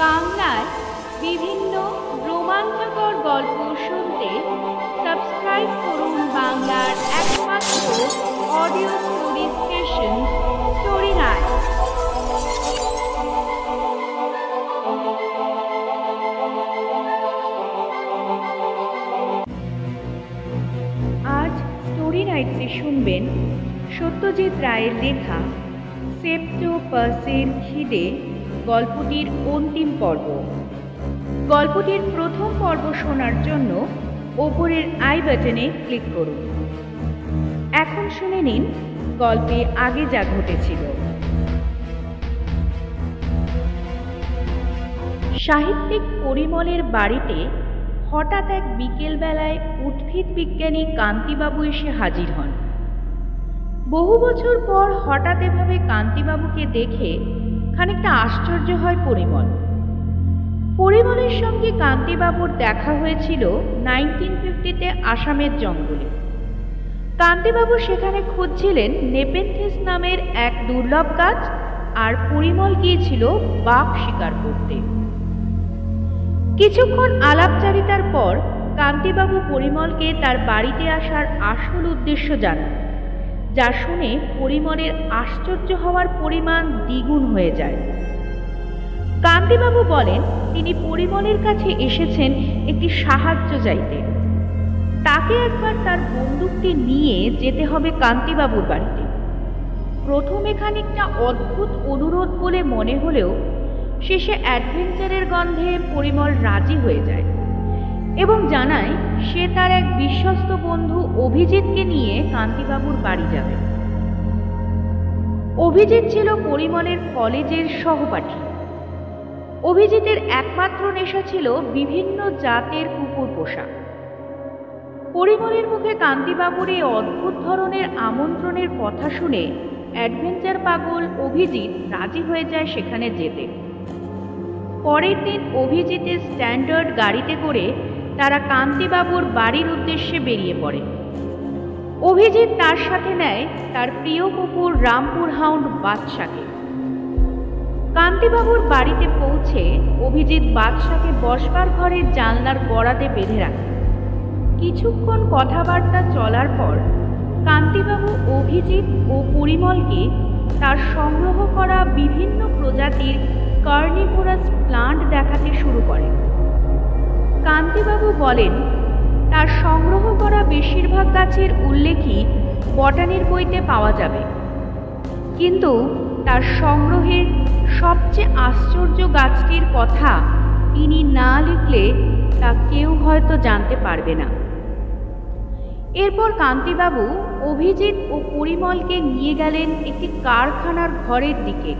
বাংলায় বিভিন্ন রোমাঞ্চকর গল্প শুনতে সাবস্ক্রাইব করুন বাংলার একমাত্র audio story station story night আজ স্টোরি নাইটসে শুনবেন সত্যজিৎ রায়ের লেখা সেপ্টো পার্সের খিদে গল্পটির অন্তিম পর্ব। গল্পটির প্রথম পর্ব শোনার জন্য ওপরের আই বাটনে ক্লিক করুন। এখন শুনে নিন গল্পে আগে যা ঘটেছিল। সাহিত্যিক পরিমলের বাড়িতে হঠাৎ এক বিকেলবেলায় উদ্ভিদ বিজ্ঞানী কান্তিবাবু এসে হাজির হন। বহু বছর পর হঠাৎ এভাবে কান্তিবাবুকে দেখে খানিকটা আশ্চর্য হয় পরিমল। পরিমলের সঙ্গে কান্তিবাবুর দেখা হয়েছিল নাইনটিন ফিফটিতে আসামের জঙ্গলে। কান্তিবাবু সেখানে খুঁজছিলেন নেপেন্থেস নামের এক দুর্লভ গাছ আর পরিমল গিয়েছিল বাঘ শিকার করতে। কিছুক্ষণ আলাপচারিতার পর কান্তিবাবু পরিমলকে তার বাড়িতে আসার আসল উদ্দেশ্য জানান। যা শুনে পরিমলের আশ্চর্য হওয়ার পরিমাণ দ্বিগুণ হয়ে যায়। কান্তিবাবু বলেন, তিনি পরিমলের কাছে এসেছেন একটি সাহায্য চাইতে। তাকে একবার তার বন্দুকটি নিয়ে যেতে হবে কান্তিবাবুর বাড়িতে। প্রথমে খানিকটা অদ্ভুত অনুরোধ বলে মনে হলেও শেষে অ্যাডভেঞ্চারের গন্ধে পরিমল রাজি হয়ে যায়। এবং জানায়, সে তার এক বিশ্বস্ত বন্ধু অভিজিৎকে নিয়ে কান্তিবাবুর বাড়ি যাবে। অভিজিৎ ছিল পরিমলের কলেজের সহপাঠী। অভিজিতের একমাত্র নেশা ছিল বিভিন্ন জাতের কুকুর পোষা। পরিমলের মুখে কান্তিবাবুর এই অদ্ভুত ধরনের আমন্ত্রণের কথা শুনে অ্যাডভেঞ্চার পাগল অভিজিৎ রাজি হয়ে যায় সেখানে যেতে। পরের দিন অভিজিতের স্ট্যান্ডার্ড গাড়িতে করে তারা কান্তিবাবুর বাড়ির উদ্দেশ্যে বেরিয়ে পড়ে। অভিজিৎ তার সাথে নেয় তার প্রিয় কুকুর রামপুর হাউন্ড বাদশাকে। কান্তিবাবুর বাড়িতে পৌঁছে অভিজিৎ বাদশাকে বসবার ঘরের জানলার গড়াতে বেঁধে রাখে। কিছুক্ষণ কথাবার্তা চলার পর কান্তিবাবু অভিজিৎ ও পরিমলকে তার সংগ্রহ করা বিভিন্ন প্রজাতির কার্নিভোরাস প্লান্ট দেখাতে শুরু করেন। কান্তিবাবু বলেন, তার সংগ্রহ করা বেশিরভাগ গাছের উল্লেখই বটানির বইতে পাওয়া যাবে। কিন্তু তার সংগ্রহের সবচেয়ে আশ্চর্য গাছটির কথা তিনি না লিখলে তা কেউ হয়তো জানতে পারবে না। এরপর কান্তিবাবু অভিজিৎ ও পরিমলকে নিয়ে গেলেন একটি কারখানার ঘরের দিকে।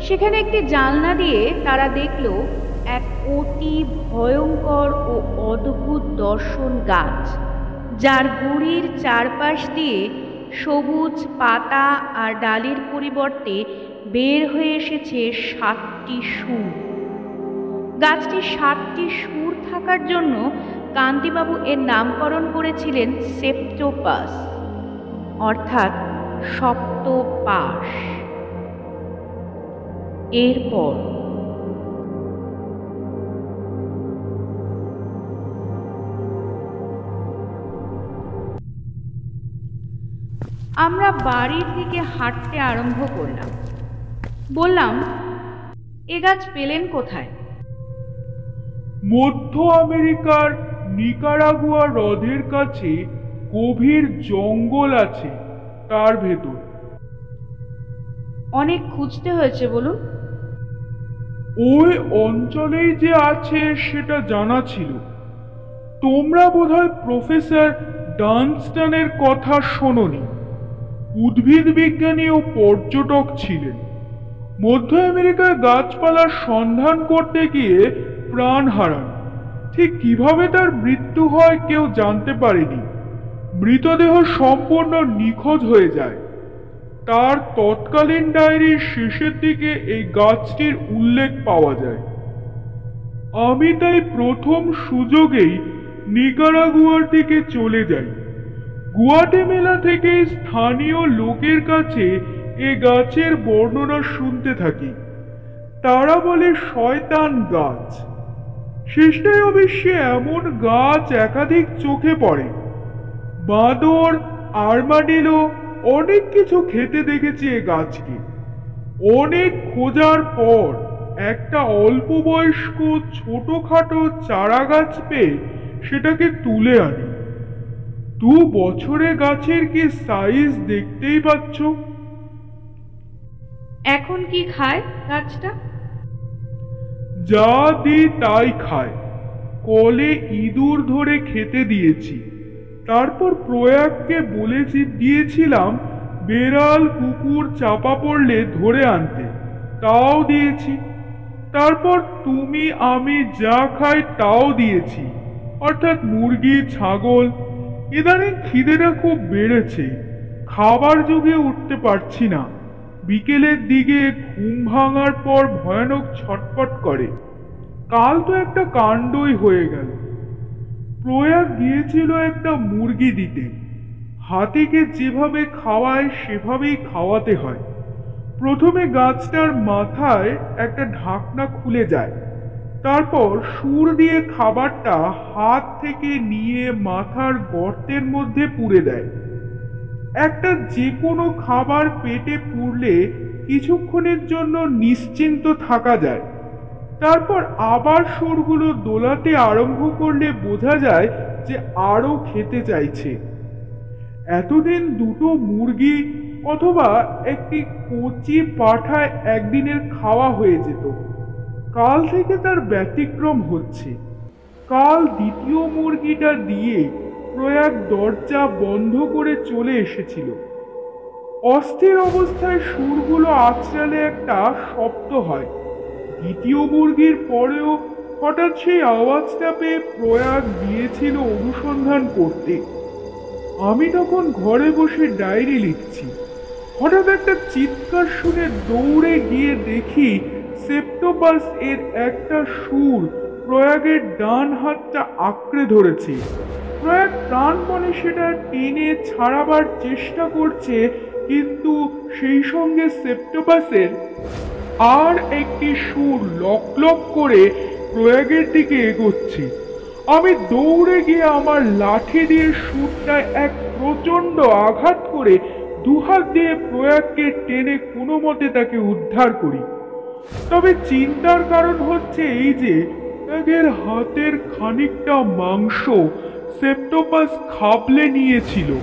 সেখানে একটি জানলা দিয়ে তারা দেখল অতি ভয়ঙ্কর ও অদ্ভুত দর্শন গাছ, যার গুড়ির চারপাশ দিয়ে সবুজ পাতা আর ডালের পরিবর্তে বের হয়ে এসেছে সাতটি সুর। গাছটি সাতটি সুর থাকার জন্য কান্তিবাবু এর নামকরণ করেছিলেন সেপ্টোপাস, অর্থাৎ সপ্তপাশ। এরপর আমরা বাড়ির দিকে হাঁটতে আরম্ভ করলাম। বললাম এ গাছ পেলেন কোথায়? মধ্য আমেরিকার নিকারাগুয়া হ্রদের কাছে গভীর জঙ্গল আছে তার ভেতর। অনেক খুঁজতে হয়েছে বলুন। ওই অঞ্চলেই যে আছে সেটা জানা ছিল। তোমরা বোধহয় প্রফেসর ডানস্টনের কথা শোনোনি। উদ্ভিদ বিজ্ঞানী ও পর্যটক ছিলেন। মধ্য আমেরিকায় গাছপালার সন্ধান করতে গিয়ে প্রাণ হারান। ঠিক কীভাবে তার মৃত্যু হয় কেউ জানতে পারেনি। মৃতদেহ সম্পূর্ণ নিখোঁজ হয়ে যায়। তার তৎকালীন ডায়েরির শেষের দিকে এই গাছটির উল্লেখ পাওয়া যায়। আমি তাই প্রথম সুযোগেই নিকারাগুয়ার দিকে চলে যাই। গুয়াটেমেলা থেকে স্থানীয় লোকের কাছে এ গাছের বর্ণনা শুনতে থাকি। তারা বলে, শয়তান গাছ। শেষটায় অবশ্যই এমন গাছ একাধিক চোখে পড়ে। বাঁদর, আর্মাডিলো অনেক কিছু খেতে দেখেছি এ গাছকে। অনেক খোঁজার পর একটা অল্প বয়স্ক ছোটখাটো চারা গাছ পেয়ে সেটাকে তুলে আনি। দু বছরে গাছের কি সাইজ দেখতেই পাচ্ছ? এখন কি খায় গাছটা? যা দি তাই খায়। কলে ইঁদুর ধরে খেতে দিয়েছি। তারপর প্রয়াগকে বলেছি দিয়েছিলাম বেড়াল কুকুর চাপা পড়লে ধরে আনতে। তাও দিয়েছি। তারপর তুমি আমি যা খাই তাও দিয়েছি। অর্থাৎ মুরগি ছাগল ইদানিং খিদেটা খুব বেড়েছে। খাবার যুগে উঠতে পারছি না। বিকেলের দিকে ঘুম ভাঙার পর ভয়ানক ছটপট করে। কাল তো একটা কাণ্ডই হয়ে গেল। প্রয়াগ গিয়েছিল একটা মুরগি দিতে। হাতিকে যেভাবে খাওয়ায়, সেভাবেই খাওয়াতে হয়। প্রথমে গাছটার মাথায় একটা ঢাকনা খুলে যায়। তারপর সুর দিয়ে খাবারটা হাত থেকে নিয়ে মাথার গর্তের মধ্যে পুরে দেয়। একটা যে কোনো খাবার পেটে পুড়লে কিছুক্ষণের জন্য নিশ্চিন্ত থাকা যায়। তারপর আবার সুরগুলো দোলাতে আরম্ভ করলে বোঝা যায় যে আরও খেতে চাইছে। এতদিন দুটো মুরগি অথবা একটি কচি পাঠায় একদিনের খাওয়া হয়ে যেত। কাল থেকে তার ব্যতিক্রম হচ্ছে। কাল দ্বিতীয় মুরগিটা দিয়ে প্রয়াগ দরজা বন্ধ করে চলে এসেছিল। অস্থির অবস্থায় সুরগুলো আছড়ালে একটা শব্দ হয়। দ্বিতীয় মুরগির পরেও হঠাৎ সেই আওয়াজটা পেয়ে প্রয়াগ গিয়েছিল অনুসন্ধান করতে। আমি তখন ঘরে বসে ডায়েরি লিখছি। হঠাৎ একটা চিৎকার শুনে দৌড়ে গিয়ে দেখি সেপ্টোপাস এর একটা সুর প্রয়াগের ডান হাতটা আঁকড়ে ধরেছে। প্রয়াগ প্রাণপণে সেটা টেনে ছাড়াবার চেষ্টা করছে, কিন্তু সেই সঙ্গে সেপ্টোপাসের আর একটি সুর লক লক করে প্রয়াগের দিকে এগোচ্ছে। আমি দৌড়ে গিয়ে আমার লাঠি দিয়ে সুরটায় এক প্রচণ্ড আঘাত করে দুহাত দিয়ে প্রয়াগকে টেনে কোনো মতে তাকে উদ্ধার করি। তবে চিন্তার কারণ হচ্ছে এই যে প্রয়াগের হাতের খানিকটা মাংস সেপ্টোপাস খাবলে নিয়েছিল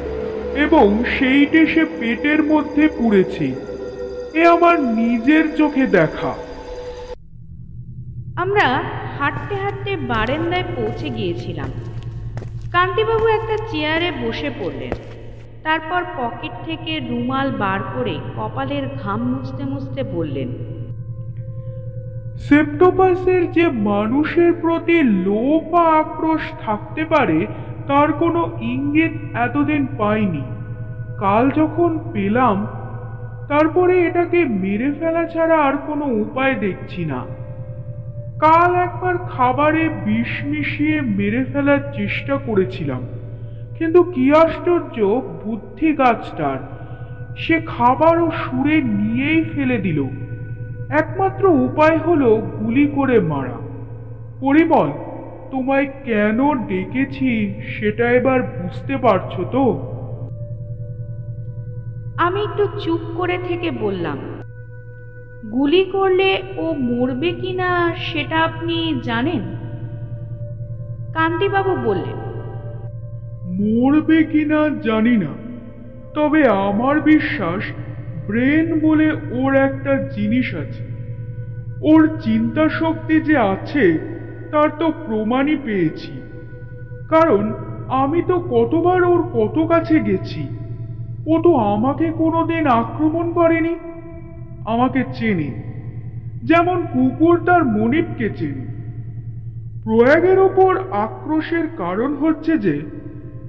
এবং সেইটে সে পেটের মধ্যে পুড়েছে। এ আমার নিজের চোখে দেখা। আমরা হাঁটতে হাঁটতে বারেন্দায় পৌঁছে গিয়েছিলাম। কান্তিবাবু একটা চেয়ারে বসে পড়লেন। তারপর পকেট থেকে রুমাল বার করে কপালের ঘাম মুছতে মুছতে বললেন সেপ্টোপাসের যে মানুষের প্রতি লোভ বা আক্রোশ থাকতে পারে, তার কোনো ইঙ্গিত এতদিন পাইনি। কাল যখন পেলাম, তারপরে এটাকে মেরে ফেলা ছাড়া আর কোনো উপায় দেখছি না। কাল একবার খাবারে বিষ মিশিয়ে মেরে ফেলার চেষ্টা করেছিলাম, কিন্তু কি আশ্চর্য, বুদ্ধি গাছটার। সে খাবার ও সুরে নিয়েই ফেলে দিল। একমাত্র উপায় হলো গুলি করে মারা। পরিমল তোমায় কেন ডেকেছি সেটা এবার বুঝতে পারছ তো? আমি একটু চুপ করে থেকে বললাম গুলি করলে ও মরবে কিনা সেটা আপনি জানেন? কান্তিবাবু বললেন মরবে কিনা জানি না তবে আমার বিশ্বাস ব্রেন বলে ওর একটা জিনিস আছে। ওর চিন্তা শক্তি যে আছে, তার তো প্রমাণই পেয়েছি। কারণ আমি তো কতবার ওর কত কাছে গেছি। ও তো আমাকে কোনোদিন আক্রমণ করেনি, আমাকে চেনে। যেমন কুকুর তার মনিবকে চেনে। প্রয়াগের ওপর আক্রোশের কারণ হচ্ছে যে,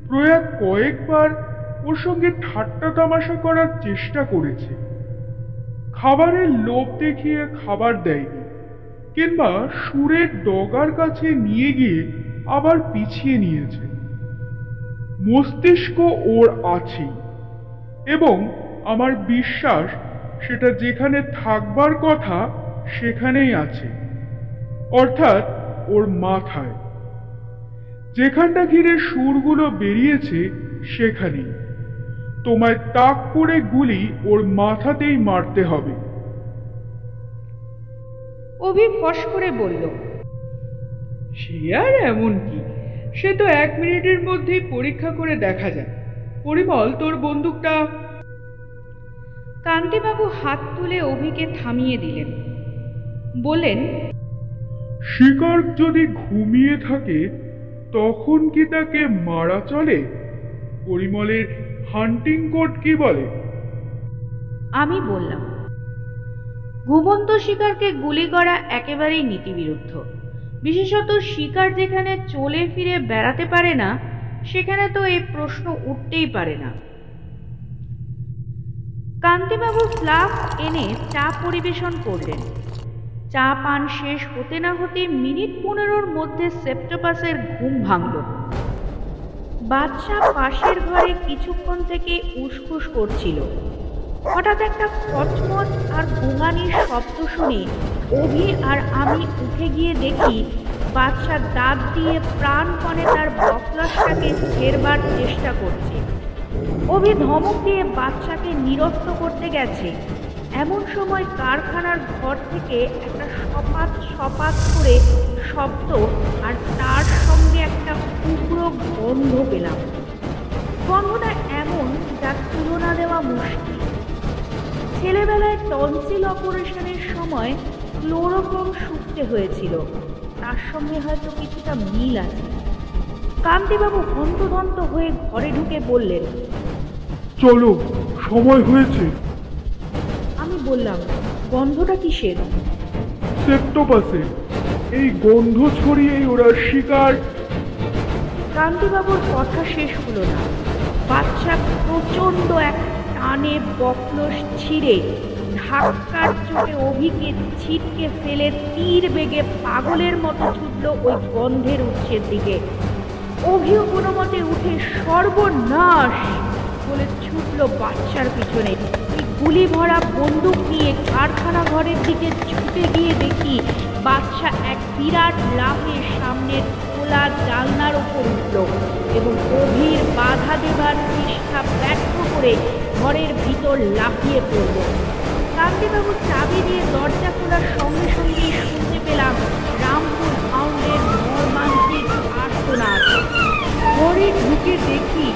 প্রয়াগ কয়েকবার ওর সঙ্গে ঠাট্টা তামাশা করার চেষ্টা করেছে। খাবারের লোভ দেখিয়ে খাবার দেয়নি, কিংবা সুরের ডগার কাছে নিয়ে গিয়ে আবার পিছিয়ে নিয়েছে। মস্তিষ্ক ওর আছেই, এবং আমার বিশ্বাস সেটা যেখানে থাকবার কথা সেখানেই আছে, অর্থাৎ ওর মাথায়। যেখানটা ঘিরে সুরগুলো বেরিয়েছে সেখানেই। তোমায় তাক করে গুলি ওর মাথাতেই মারতে হবে। অভি ফস করে বলল সে আর এমন কি? সে তো এক মিনিটের মধ্যেই পরীক্ষা করে দেখা যায় পরিমল তোর বন্দুকটা? কান্তিবাবু হাত তুলে অভিকে থামিয়ে দিলেন। বললেন শিকার যদি ঘুমিয়ে থাকে তখন কি তাকে মারা চলে? পরিমলের হান্টিং কোড কি বলে? আমি বললাম ঘুমন্ত শিকারকে গুলি করা একেবারেই নীতিবিরুদ্ধ। বিশেষত শিকার যেখানে চলে ফিরে বেড়াতে পারে না, সেখানে তো এই প্রশ্ন উঠতেই পারে না। কান্তিবাবু ফ্লাস্ক এনে চা পরিবেশন করলেন। চা পান শেষ হতে না হতে মিনিট পনেরোর মধ্যে সেপ্টোপাসের ঘুম ভাঙল। বাদশাহ পাশের ঘরে কিছুক্ষণ থেকে উসখুস করছিল। হঠাৎ একটা খচমচ আর গোঙানির শব্দ শুনে অভি আর আমি উঠে গিয়ে দেখি বাদশা দাঁত দিয়ে প্রাণপণে তার বকলাসটাকে ছেড়বার চেষ্টা করছে। অভি ধমক দিয়ে বাচ্চাকে নিরস্ত করতে গেছে। এমন সময় কারখানার ঘর থেকে একটা সপাত সপাত করে শব্দ আর তার উগ্র গন্ধ পেলাম। গন্ধটা এমন যার তুলনা দেওয়া মুশকিল। ছেলেবেলায় টনসিল অপারেশনের সময় ক্লোরোফর্ম শুকতে হয়েছিল। তার সঙ্গে হয়তো কিছুটা মিল আছে। কান্তিবাবু হন্তদন্ত হয়ে ঘরে ঢুকে বললেন চলো সময় হয়েছে। আমি বললাম গন্ধটা কিসের? সেপ্টোপাসে। এই গন্ধ ছড়িয়েই ওরা শিকার কান্তিবাবুর কথা শেষ হলো না। বাচ্চা প্রচণ্ড এক টানে বকলস ছিঁড়ে ধাক্কার চোখে অভিকে ছিটকে ফেলে তীর বেগে পাগলের মতো ছুটল ওই গন্ধের উৎসের দিকে। অভিও কোনো মতে উঠে সর্বনাশ বলে ছুটল বাচ্চার পিছনে। এই গুলি ভরা বন্দুক নিয়ে কারখানা ঘরের দিকে ছুটে গিয়ে দেখি বাচ্চা এক বিরাট লাফে সামনের খোলা জানলার ওপর উঠল এবং গভীর বাধা দেবার চেষ্টা ব্যর্থ করে ঘরের ভিতর লাফিয়ে পড়ল। কান্তিবাবু চাবি দিয়ে দরজা খোলার সঙ্গে সঙ্গেই শুনতে পেলাম রামপুর হাউন্ডের মর্মান্তিক আর্তনাদ। ঘরে ঢুকে দেখি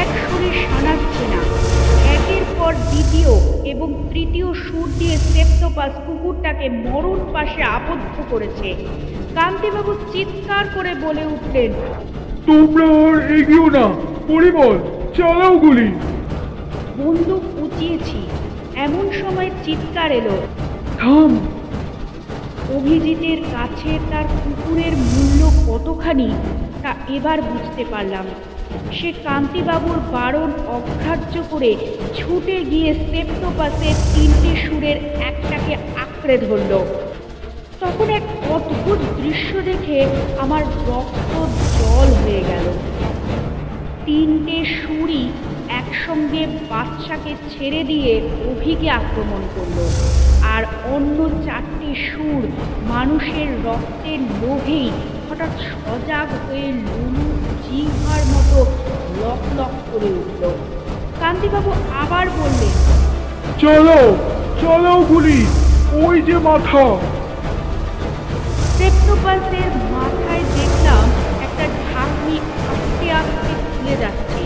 এক সুরে শানাচ্ছে না, একের পর দ্বিতীয় এবং তৃতীয় সুর দিয়ে সেপ্টোপাস কুকুরটাকে মরণ পাশে আবদ্ধ করেছে। কান্তিবাবু চিৎকার করে বলে উঠলেন তোমরা আর এগিয়েও না পরিমল চালাও গুলি। বন্দুক উঁচিয়েছি এমন সময় চিৎকার এলো। থাম। অভিজিতের কাছে তার কুকুরের মূল্য কতখানি তা এবার বুঝতে পারলাম। সে কান্তিবাবুর বারণ অগ্রাহ্য করে ছুটে গিয়ে সেপ্টোপাসের তিনটে সুরের একটাকে আঁকড়ে ধরল। তখন এক অদ্ভুত দৃশ্য দেখে আমার রক্ত জল হয়ে গেল। তিনটে সুরই একসঙ্গে বাচ্চাকে ছেড়ে দিয়ে অভিকে আক্রমণ করল আর অন্য চারটে সুর মানুষের রক্তের লোভেই হঠাৎ সজাগ হয়ে লুলু জিহার মতো লক লক করে উঠল। কান্তিবাবু আবার বললেন, চলো চলো গুলি ওই যে মাথা। সেপ্টোপাসের মাথায় দেখলাম একটা ঢাকনি আস্তে আস্তে খুলে যাচ্ছে।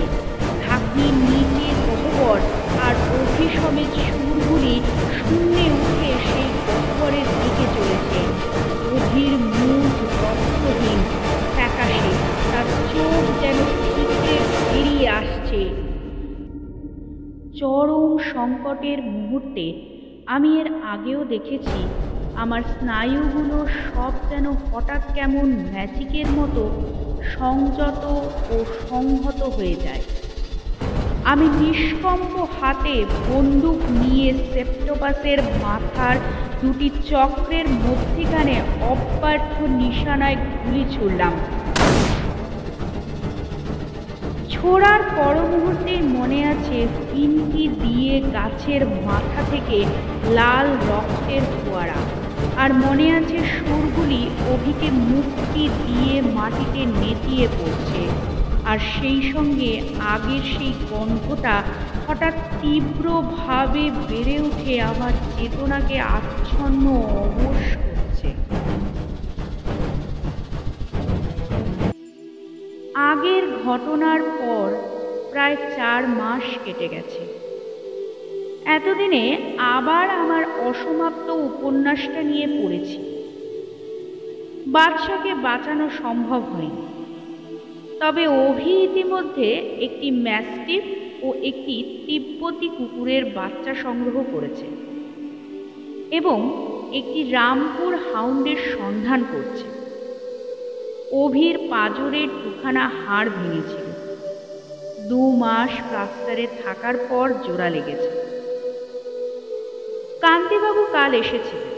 ঢাকনির নিচে গহ্বর আর অভিসমেত সুরগুলি শূন্যে উঠে সেই গহ্বরের দিকে চলেছে। অভির মুখ রক্তহীন ফ্যাকাশে, তার চোখ যেন ছিটকে বেরিয়ে আসছে। চরম সংকটের মুহূর্তে আমি এর আগেও দেখেছি আমার স্নায়ুগুলো সব যেন হঠাৎ কেমন ম্যাজিকের মতো সংযত ও সংহত হয়ে যায়। আমি নিষ্কম্প হাতে বন্দুক নিয়ে সেপ্টোপাসের মাথার দুটি চক্রের মধ্যিখানে অব্যর্থ নিশানায় গুলি ছুড়লাম। ছোড়ার পর মুহূর্তেই মনে আছে পিনকি দিয়ে গাছের মাথা থেকে লাল রক্তের ফোয়ারা। আর মনে আছে সুরগুলি অভিকে মুক্তি দিয়ে মাটিতে নেতিয়ে পড়ছে। আর সেই সঙ্গে আগের সেই গন্ধটা হঠাৎ তীব্রভাবে বেড়ে উঠে আমার চেতনাকে আচ্ছন্ন অবশ করছে। আগের ঘটনার পর প্রায় চার মাস কেটে গেছে। এতদিনে আবার আমার অসমাপ্ত উপন্যাসটা নিয়ে পড়েছি। বাদশাকে বাঁচানো সম্ভব হয়নি। তবে অভি ইতিমধ্যে একটি ম্যাস্টিফ ও একটি তিব্বতী কুকুরের বাচ্চা সংগ্রহ করেছে এবং একটি রামপুর হাউন্ডের সন্ধান করছে। অভির পাজরের দুখানা হাড় ভেঙেছিল। দু মাস প্লাস্টারে থাকার পর জোড়া লেগেছে। কান্তিবাবু কাল এসেছিলেন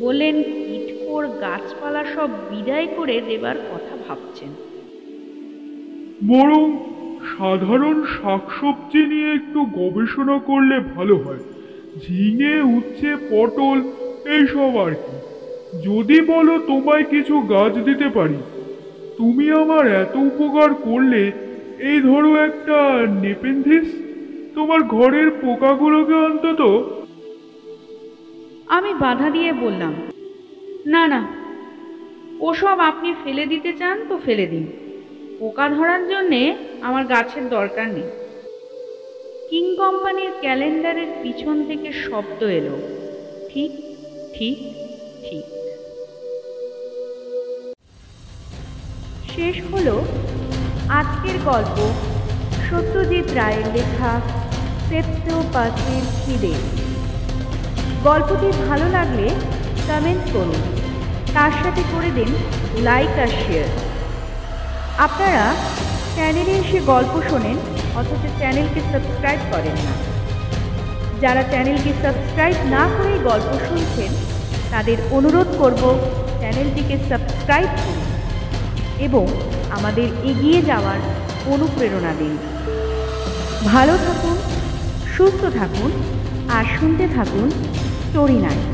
বললেন ইটকোর গাছপালা সব বিদায় করে দেবার কথা ভাবছেন। বরং সাধারণ শাকসবজি নিয়ে একটু গবেষণা করলে ভালো হয়। ঝিঙে, উচ্ছে, পটল, এইসব আর কি। যদি বলো তোমায় কিছু গাছ দিতে পারি। তুমি আমার এত উপকার করলে, এই ধরো একটা নেপেন্থিস। তোমার ঘরের পোকাগুলোকে অন্তত আমি বাধা দিয়ে বললাম, না না, ওসব আপনি ফেলে দিতে চান তো ফেলে দিন। পোকা ধরার জন্যে আমার গাছের দরকার নেই। কিং কোম্পানির ক্যালেন্ডারের পিছন থেকে শব্দ এলো, ঠিক ঠিক ঠিক। শেষ হলো আজকের গল্প সত্যজিৎ রায়ের লেখা সেপ্টো পাশের খিদে। গল্পটি ভালো লাগলে কমেন্ট করুন। তার সাথে করে দিন লাইক আর শেয়ার আপনারা চ্যানেলে এসে গল্প শোনেন, অথচ চ্যানেলকে সাবস্ক্রাইব করেন না। যারা চ্যানেলকে সাবস্ক্রাইব না করেই গল্প শুনছেন, তাদের অনুরোধ করব চ্যানেলটিকে সাবস্ক্রাইব করুন এবং আমাদের এগিয়ে যাওয়ার অনুপ্রেরণা দিন। ভালো থাকুন, সুস্থ থাকুন, আর শুনতে থাকুন স্টোরি নাইট